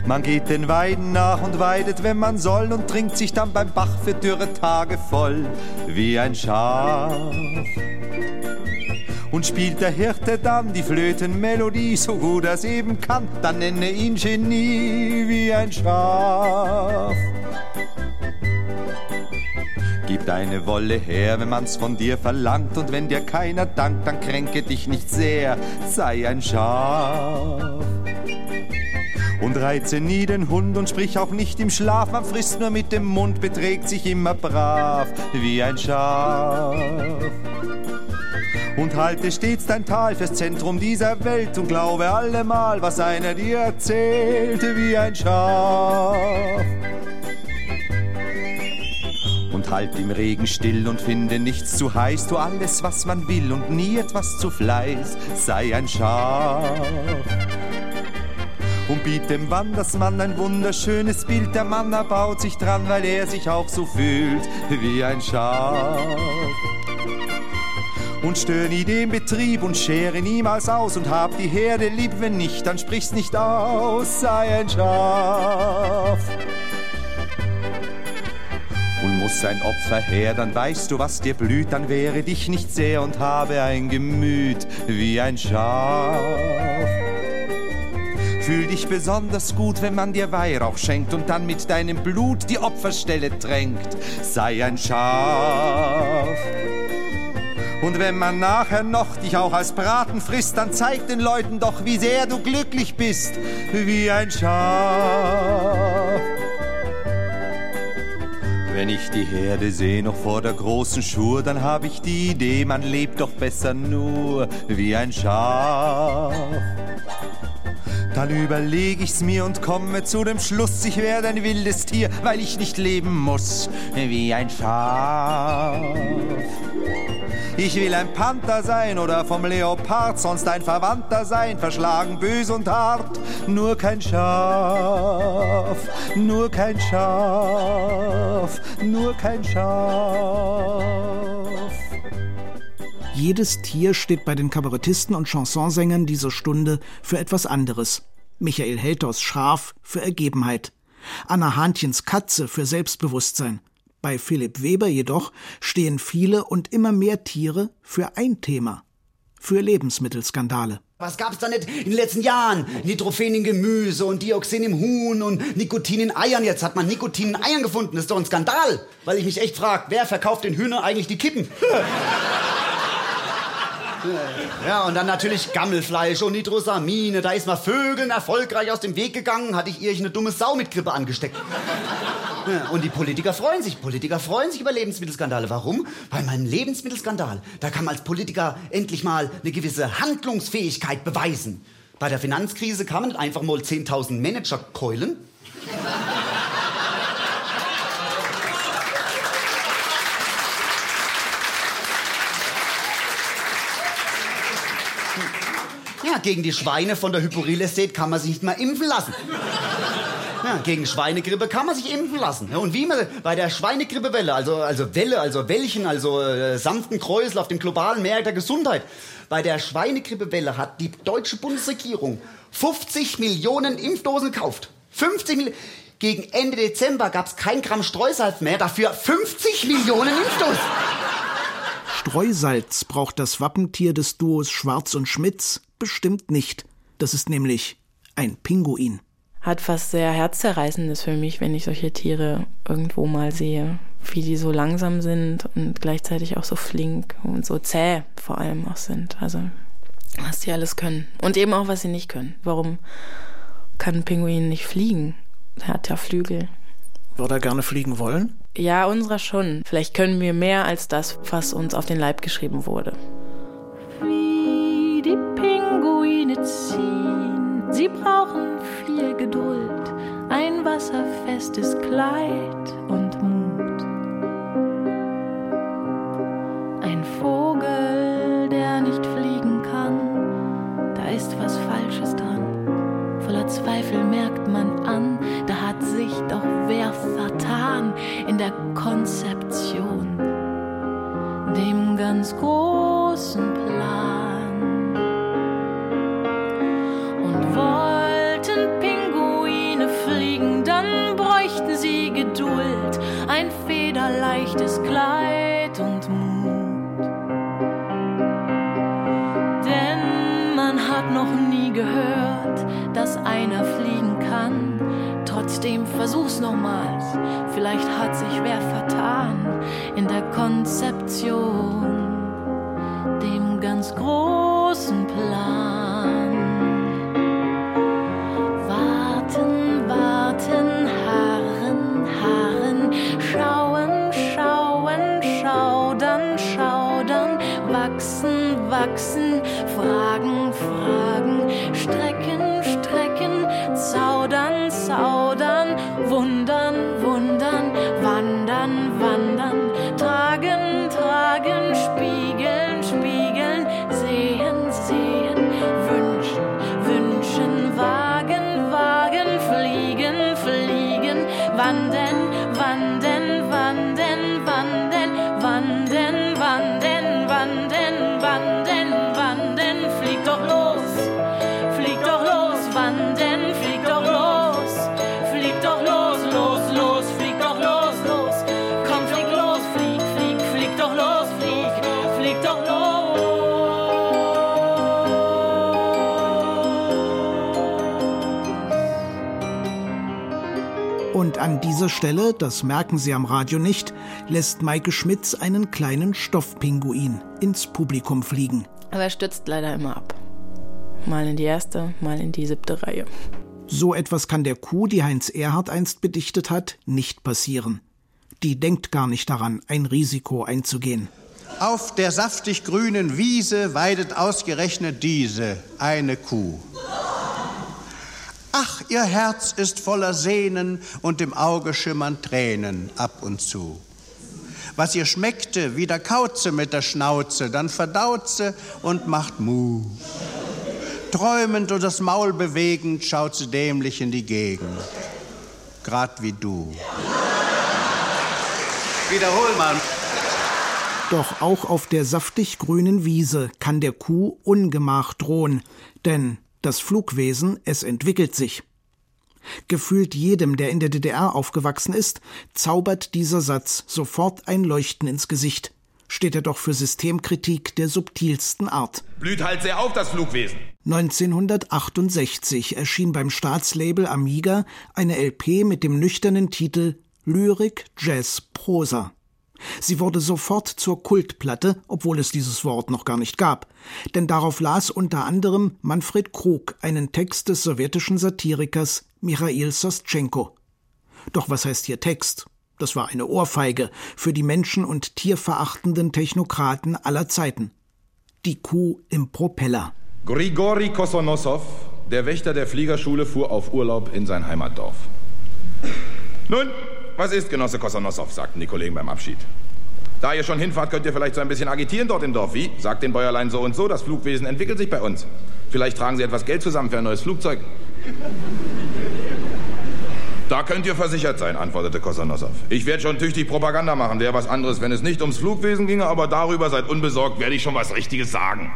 Man geht den Weiden nach und weidet, wenn man soll, und trinkt sich dann beim Bach für dürre Tage voll wie ein Schaf. Und spielt der Hirte dann die Flötenmelodie so gut er eben kann, dann nenne ihn Genie wie ein Schaf. Deine Wolle her, wenn man's von dir verlangt, und wenn dir keiner dankt, dann kränke dich nicht sehr, sei ein Schaf. Und reize nie den Hund und sprich auch nicht im Schlaf, man frisst nur mit dem Mund, beträgt sich immer brav wie ein Schaf und halte stets dein Tal fürs Zentrum dieser Welt und glaube allemal, was einer dir erzählte wie ein Schaf. Halt im Regen still und finde nichts zu heiß, tu alles, was man will und nie etwas zu Fleiß, sei ein Schaf. Und biet dem Wandersmann ein wunderschönes Bild, der Mann erbaut sich dran, weil er sich auch so fühlt wie ein Schaf. Und stör nie den Betrieb und schere niemals aus. Und hab die Herde lieb, wenn nicht, dann sprich's nicht aus, sei ein Schaf. Muss ein Opfer her, dann weißt du, was dir blüht, dann wehre dich nicht sehr und habe ein Gemüt wie ein Schaf. Fühl dich besonders gut, wenn man dir Weihrauch schenkt und dann mit deinem Blut die Opferstelle tränkt. Sei ein Schaf. Und wenn man nachher noch dich auch als Braten frisst, dann zeig den Leuten doch, wie sehr du glücklich bist, wie ein Schaf. Wenn ich die Herde seh noch vor der großen Schur, dann hab ich die Idee, man lebt doch besser nur wie ein Schaf. Dann überleg ich's mir und komme zu dem Schluss, ich werde ein wildes Tier, weil ich nicht leben muss wie ein Schaf. Ich will ein Panther sein oder vom Leopard, sonst ein Verwandter sein, verschlagen, bös und hart. Nur kein Schaf, nur kein Schaf, nur kein Schaf. Jedes Tier steht bei den Kabarettisten und Chansonsängern dieser Stunde für etwas anderes. Michael Helters Schaf für Ergebenheit. Anna Hahnchens Katze für Selbstbewusstsein. Bei Philipp Weber jedoch stehen viele und immer mehr Tiere für ein Thema. Für Lebensmittelskandale. Was gab's da nicht in den letzten Jahren? Nitrophen in Gemüse und Dioxin im Huhn und Nikotin in Eiern. Jetzt hat man Nikotin in Eiern gefunden. Das ist doch ein Skandal. Weil ich mich echt frage, wer verkauft den Hühnern eigentlich die Kippen? *laughs* Ja, und dann natürlich Gammelfleisch und Nitrosamine. Da ist man Vögeln erfolgreich aus dem Weg gegangen, hatte ich irgendeine dumme Sau mit Grippe angesteckt. Ja, und die Politiker freuen sich. Politiker freuen sich über Lebensmittelskandale. Warum? Weil mein Lebensmittelskandal, da kann man als Politiker endlich mal eine gewisse Handlungsfähigkeit beweisen. Bei der Finanzkrise kann man einfach mal 10.000 Manager keulen. Ja, gegen die Schweine von der Hyporil Estate kann man sich nicht mal impfen lassen. Ja, gegen Schweinegrippe kann man sich impfen lassen. Ja, und wie man bei der Schweinegrippewelle, also, also Welle, also Wellchen, also äh, sanften Kräusel auf dem globalen Meer der Gesundheit, bei der Schweinegrippewelle hat die deutsche Bundesregierung 50 Millionen Impfdosen gekauft. 50 Millionen. Gegen Ende Dezember gab es kein Gramm Streusalz mehr, dafür 50 Millionen Impfdosen. Streusalz braucht das Wappentier des Duos Schwarz und Schmitz bestimmt nicht. Das ist nämlich ein Pinguin. Hat was sehr Herzzerreißendes für mich, wenn ich solche Tiere irgendwo mal sehe. Wie die so langsam sind und gleichzeitig auch so flink und so zäh vor allem auch sind. Also, was die alles können. Und eben auch, was sie nicht können. Warum kann ein Pinguin nicht fliegen? Er hat ja Flügel. Würde er gerne fliegen wollen? Ja, unserer schon. Vielleicht können wir mehr als das, was uns auf den Leib geschrieben wurde. Wie die Pinguine ziehen, sie brauchen viel Geduld, ein wasserfestes Kleid und Mut. Ein Vogel, der nicht fliegen kann, da ist was Falsches dran. Voller Zweifel merkt man an, da hat sich doch wer vertan in der Konzeption, dem ganz großen Plan. Und wollten dass einer fliegen kann. Trotzdem versuch's nochmals, vielleicht hat sich wer vertan in der Konzeption, dem ganz großen dieser Stelle, das merken Sie am Radio nicht, lässt Maike Schmitz einen kleinen Stoffpinguin ins Publikum fliegen. Aber er stürzt leider immer ab. Mal in die erste, mal in die siebte Reihe. So etwas kann der Kuh, die Heinz Erhardt einst bedichtet hat, nicht passieren. Die denkt gar nicht daran, ein Risiko einzugehen. Auf der saftig grünen Wiese weidet ausgerechnet diese eine Kuh. Ach, ihr Herz ist voller Sehnen und im Auge schimmern Tränen ab und zu. Was ihr schmeckte, wieder kauze mit der Schnauze, dann verdaut sie und macht Mu. Träumend und das Maul bewegend schaut sie dämlich in die Gegend. Grad wie du. Wiederhol mal. Doch auch auf der saftig grünen Wiese kann der Kuh Ungemach drohen, denn das Flugwesen, es entwickelt sich. Gefühlt jedem, der in der DDR aufgewachsen ist, zaubert dieser Satz sofort ein Leuchten ins Gesicht. Steht er doch für Systemkritik der subtilsten Art. Blüht halt sehr auf das Flugwesen. 1968 erschien beim Staatslabel Amiga eine LP mit dem nüchternen Titel Lyrik, Jazz, Prosa. Sie wurde sofort zur Kultplatte, obwohl es dieses Wort noch gar nicht gab. Denn darauf las unter anderem Manfred Krug einen Text des sowjetischen Satirikers Michail Sostschenko. Doch was heißt hier Text? Das war eine Ohrfeige für die menschen- und tierverachtenden Technokraten aller Zeiten. Die Kuh im Propeller. Grigori Kosonossow, der Wächter der Fliegerschule, fuhr auf Urlaub in sein Heimatdorf. Nun, was ist, Genosse Kosonossow, sagten die Kollegen beim Abschied. Da ihr schon hinfahrt, könnt ihr vielleicht so ein bisschen agitieren dort im Dorf. Wie? Sagt den Bäuerlein so und so, das Flugwesen entwickelt sich bei uns. Vielleicht tragen sie etwas Geld zusammen für ein neues Flugzeug. Da könnt ihr versichert sein, antwortete Kosanossow. Ich werde schon tüchtig Propaganda machen, wäre was anderes, wenn es nicht ums Flugwesen ginge, aber darüber seid unbesorgt, werde ich schon was Richtiges sagen.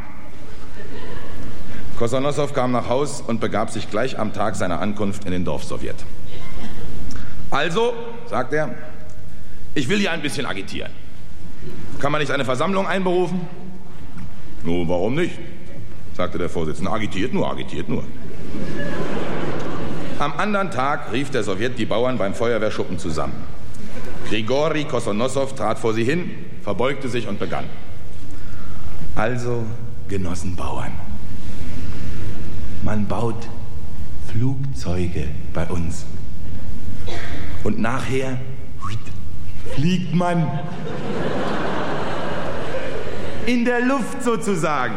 Kosanossow kam nach Haus und begab sich gleich am Tag seiner Ankunft in den Dorfsowjet. Also, sagt er, ich will hier ein bisschen agitieren. Kann man nicht eine Versammlung einberufen? Nun, warum nicht? sagte der Vorsitzende. Agitiert nur, agitiert nur. Am anderen Tag rief der Sowjet die Bauern beim Feuerwehrschuppen zusammen. Grigori Kosonossow trat vor sie hin, verbeugte sich und begann. Also, Genossen Bauern, man baut Flugzeuge bei uns. Und nachher fliegt man in der Luft sozusagen.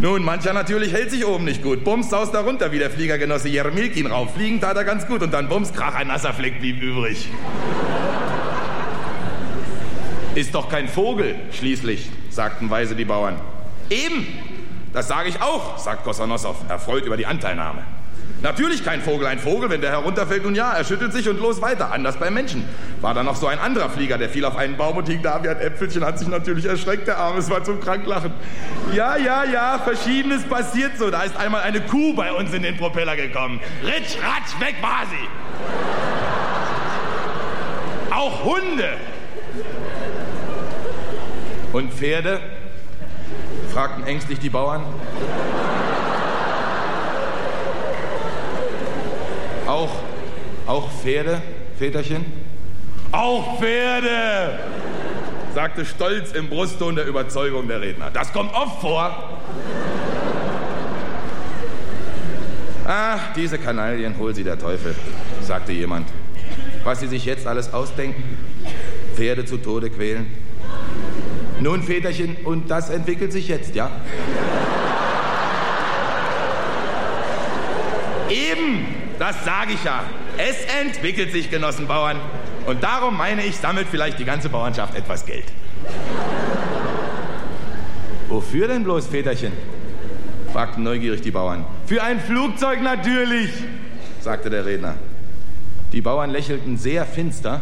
Nun, mancher natürlich hält sich oben nicht gut. Bums saust da runter, wie der Fliegergenosse Jermilkin rauf. Fliegen tat er ganz gut und dann Bums, krach, ein nasser Fleck blieb übrig. Ist doch kein Vogel, schließlich, sagten weise die Bauern. Eben, das sage ich auch, sagt Kosanossow, erfreut über die Anteilnahme. Natürlich kein Vogel, ein Vogel, wenn der herunterfällt, nun ja, er schüttelt sich und los weiter. Anders beim Menschen. War da noch so ein anderer Flieger, der fiel auf einen Baum und hing da wie ein Äpfelchen, hat sich natürlich erschreckt, der Arme, es war zum Kranklachen. Ja, ja, ja, Verschiedenes passiert so. Da ist einmal eine Kuh bei uns in den Propeller gekommen. Ritsch, ratsch, weg war sie. Auch Hunde. Und Pferde? fragten ängstlich die Bauern. Auch, auch Pferde, Väterchen? Auch Pferde! sagte stolz im Brustton der Überzeugung der Redner. Das kommt oft vor. Ach, diese Kanaillen, hol sie der Teufel, sagte jemand. Was sie sich jetzt alles ausdenken? Pferde zu Tode quälen? Nun, Väterchen, und das entwickelt sich jetzt, ja? Eben, das sage ich ja. Es entwickelt sich, Genossenbauern. Und darum meine ich, sammelt vielleicht die ganze Bauernschaft etwas Geld. Wofür denn bloß, Väterchen? fragten neugierig die Bauern. Für ein Flugzeug natürlich, sagte der Redner. Die Bauern lächelten sehr finster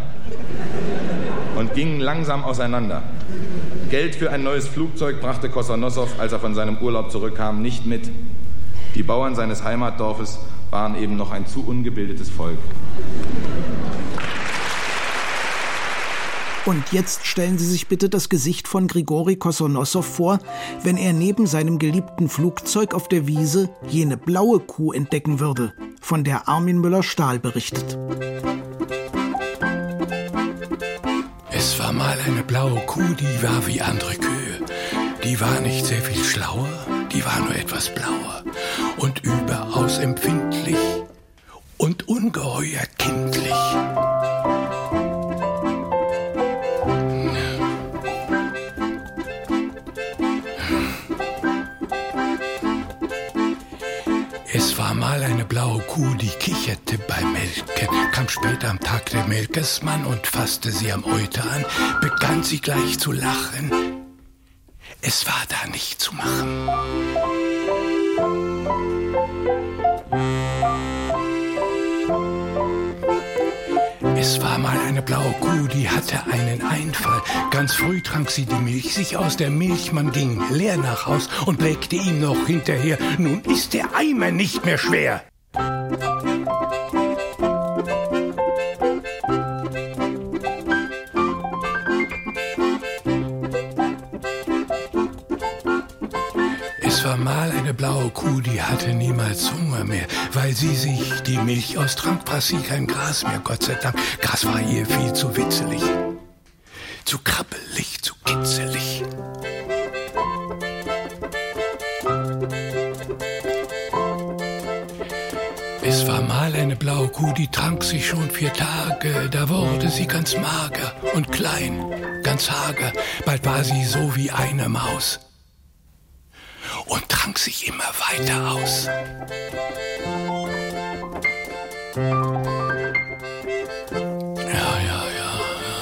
und gingen langsam auseinander. Geld für ein neues Flugzeug brachte Kosanossow, als er von seinem Urlaub zurückkam, nicht mit. Die Bauern seines Heimatdorfes waren eben noch ein zu ungebildetes Volk. Und jetzt stellen Sie sich bitte das Gesicht von Grigori Kosonossow vor, wenn er neben seinem geliebten Flugzeug auf der Wiese jene blaue Kuh entdecken würde. von der Armin Müller-Stahl berichtet. Es war mal eine blaue Kuh, die war wie andere Kühe. Die war nicht sehr viel schlauer, die war nur etwas blauer und überaus empfindlich und ungeheuer kindlich. Es war mal eine blaue Kuh, die kicherte beim Melken, kam später am Tag der Melkersmann und fasste sie am Euter an, begann sie gleich zu lachen. Es war da nicht zu machen. Es war mal eine blaue Kuh, die hatte einen Einfall. Ganz früh trank sie die Milch sich aus der Milch, man ging leer nach Haus und blägte ihm noch hinterher. Nun ist der Eimer nicht mehr schwer. Kuh, die hatte niemals Hunger mehr, weil sie sich die Milch austrank, fraß sie kein Gras mehr, Gott sei Dank. Gras war ihr viel zu witzelig, zu krabbelig, zu kitzelig. Es war mal eine blaue Kuh, die trank sich schon vier Tage, da wurde sie ganz mager und klein, ganz hager, bald war sie so wie eine Maus und trank sich immer weiter aus. Ja, ja, ja, ja.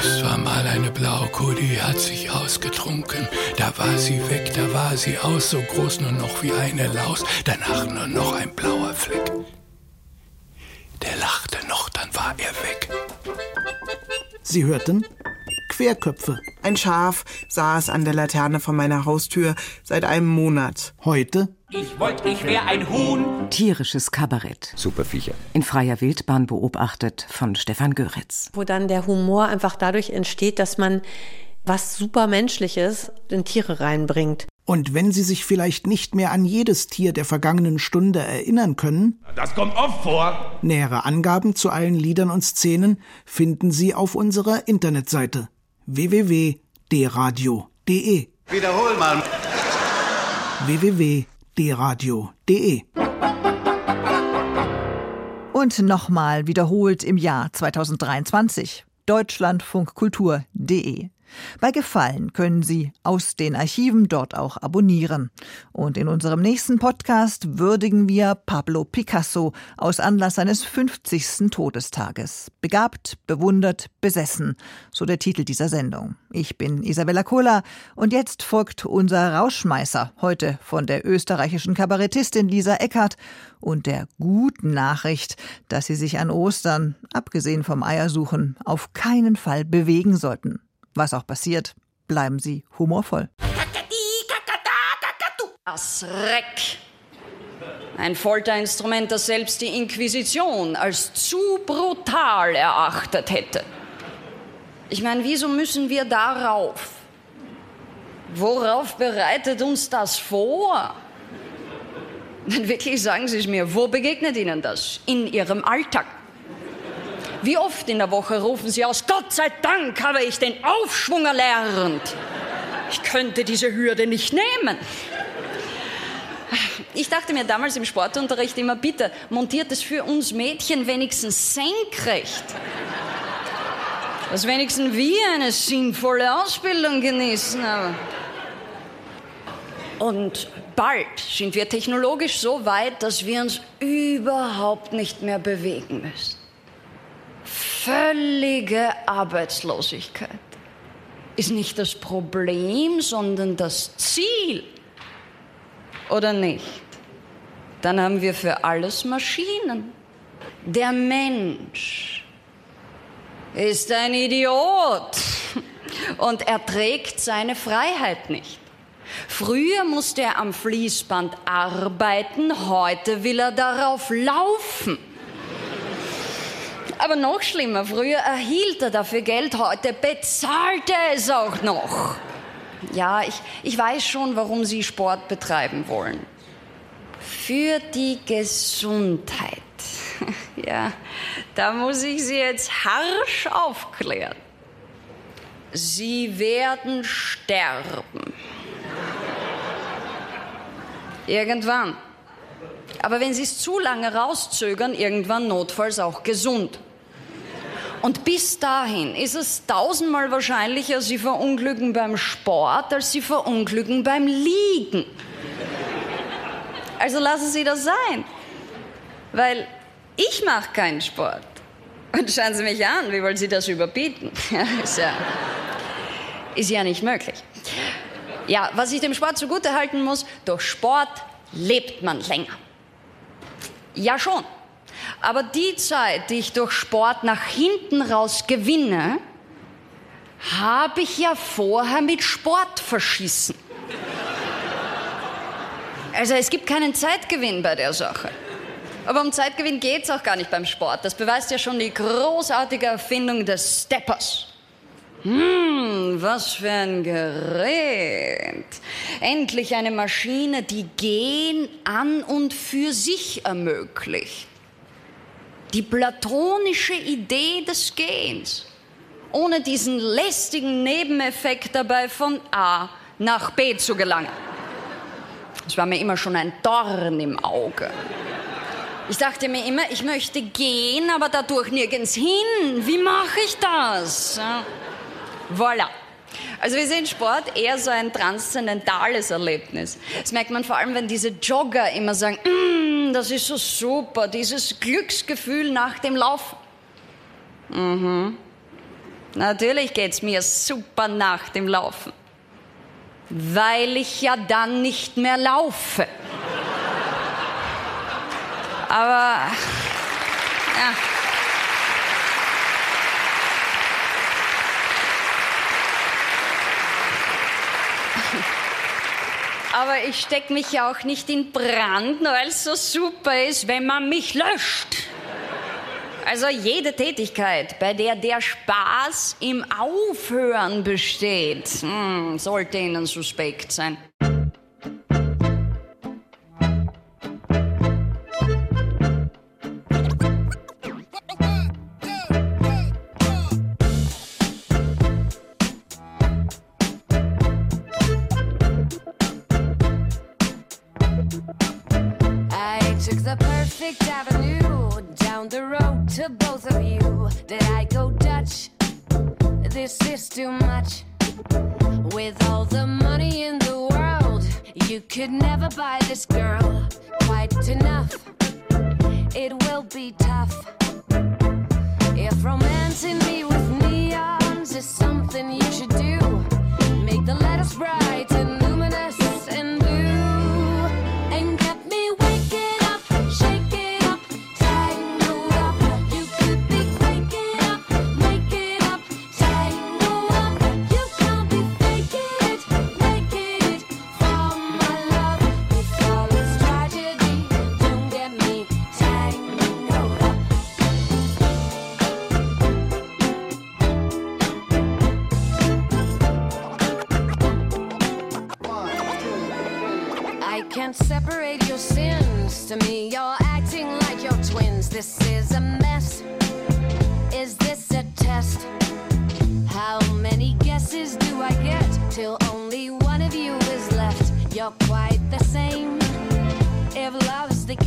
Es war mal eine blaue Kuh, die hat sich ausgetrunken. Da war sie weg, da war sie aus, so groß nur noch wie eine Laus. Danach nur noch ein blauer Fleck. Der lachte noch, dann war er weg. Sie hörten Querköpfe. Ein Schaf saß an der Laterne vor meiner Haustür seit einem Monat. Heute Ich wollt, ich wär ein Huhn. Tierisches Kabarett. Super Viecher. In freier Wildbahn beobachtet von Stefan Göritz. Wo dann der Humor einfach dadurch entsteht, dass man was super Menschliches in Tiere reinbringt. Und wenn Sie sich vielleicht nicht mehr an jedes Tier der vergangenen Stunde erinnern können, Das kommt oft vor. nähere Angaben zu allen Liedern und Szenen finden Sie auf unserer Internetseite www.dradio.de. Wiederhol mal. www.dradio.de. Und nochmal wiederholt im Jahr 2023 deutschlandfunkkultur.de. Bei Gefallen können Sie aus den Archiven dort auch abonnieren. Und in unserem nächsten Podcast würdigen wir Pablo Picasso aus Anlass seines 50. Todestages. Begabt, bewundert, besessen, so der Titel dieser Sendung. Ich bin Isabella Kohler und jetzt folgt unser Rauschmeißer, heute von der österreichischen Kabarettistin Lisa Eckert und der guten Nachricht, dass Sie sich an Ostern, abgesehen vom Eiersuchen, auf keinen Fall bewegen sollten. Was auch passiert, bleiben Sie humorvoll. Das Reck. Ein Folterinstrument, das selbst die Inquisition als zu brutal erachtet hätte. Ich meine, wieso müssen wir darauf? Worauf bereitet uns das vor? Wirklich sagen Sie es mir, wo begegnet Ihnen das? In Ihrem Alltag? Wie oft in der Woche rufen Sie aus, Gott sei Dank habe ich den Aufschwung erlernt. Ich könnte diese Hürde nicht nehmen. Ich dachte mir damals im Sportunterricht immer, bitte, montiert es für uns Mädchen wenigstens senkrecht. Dass wenigstens wir eine sinnvolle Ausbildung genießen. Aber und bald sind wir technologisch so weit, dass wir uns überhaupt nicht mehr bewegen müssen. Völlige Arbeitslosigkeit ist nicht das Problem, sondern das Ziel. Oder nicht? Dann haben wir für alles Maschinen. Der Mensch ist ein Idiot *laughs* und er trägt seine Freiheit nicht. Früher musste er am Fließband arbeiten, heute will er darauf laufen. Aber noch schlimmer, früher erhielt er dafür Geld, heute bezahlt er es auch noch. Ja, ich, ich weiß schon, warum Sie Sport betreiben wollen. Für die Gesundheit. *laughs* Ja, da muss ich Sie jetzt harsch aufklären. Sie werden sterben. Irgendwann. Aber wenn Sie es zu lange rauszögern, irgendwann notfalls auch gesund. Und bis dahin ist es tausendmal wahrscheinlicher, Sie verunglücken beim Sport, als Sie verunglücken beim Liegen. Also lassen Sie das sein. Weil ich mache keinen Sport. Und schauen Sie mich an, wie wollen Sie das überbieten? *laughs* Ist, ja, ist ja nicht möglich. Ja, was ich dem Sport zugutehalten muss, durch Sport lebt man länger. Ja schon. Aber die Zeit, die ich durch Sport nach hinten raus gewinne, habe ich ja vorher mit Sport verschissen. Also es gibt keinen Zeitgewinn bei der Sache. Aber um Zeitgewinn geht es auch gar nicht beim Sport. Das beweist ja schon die großartige Erfindung des Steppers. Hm, was für ein Gerät. Endlich eine Maschine, die Gehen an und für sich ermöglicht. Die platonische Idee des Gehens. Ohne diesen lästigen Nebeneffekt dabei von A nach B zu gelangen. Das war mir immer schon ein Dorn im Auge. Ich dachte mir immer, ich möchte gehen, aber dadurch nirgends hin. Wie mache ich das? Voilà. Also wir sehen Sport eher so ein transzendentales Erlebnis. Das merkt man vor allem, wenn diese Jogger immer sagen, mm, das ist so super, dieses Glücksgefühl nach dem Laufen. Mhm. Natürlich geht's mir super nach dem Laufen, weil ich ja dann nicht mehr laufe. Aber ja. Aber ich stecke mich ja auch nicht in Brand, nur weil es so super ist, wenn man mich löscht. Also jede Tätigkeit, bei der der Spaß im Aufhören besteht, hm, sollte Ihnen suspekt sein. Could never buy this girl quite enough. It will be tough. If romancing me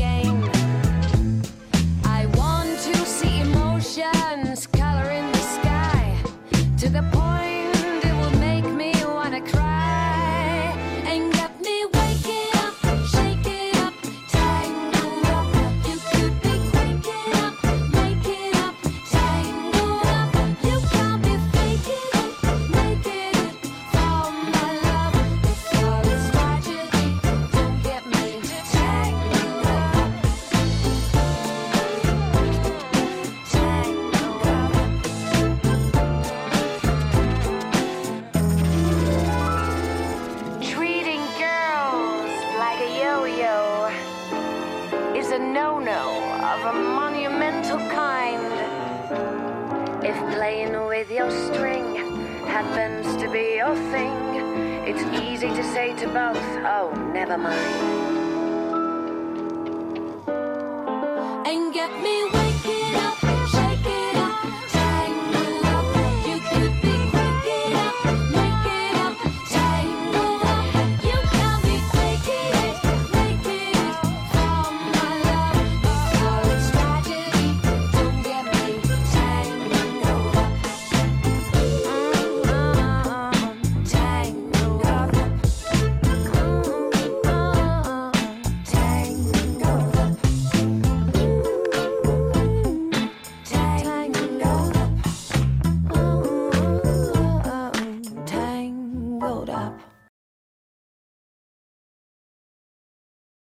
game,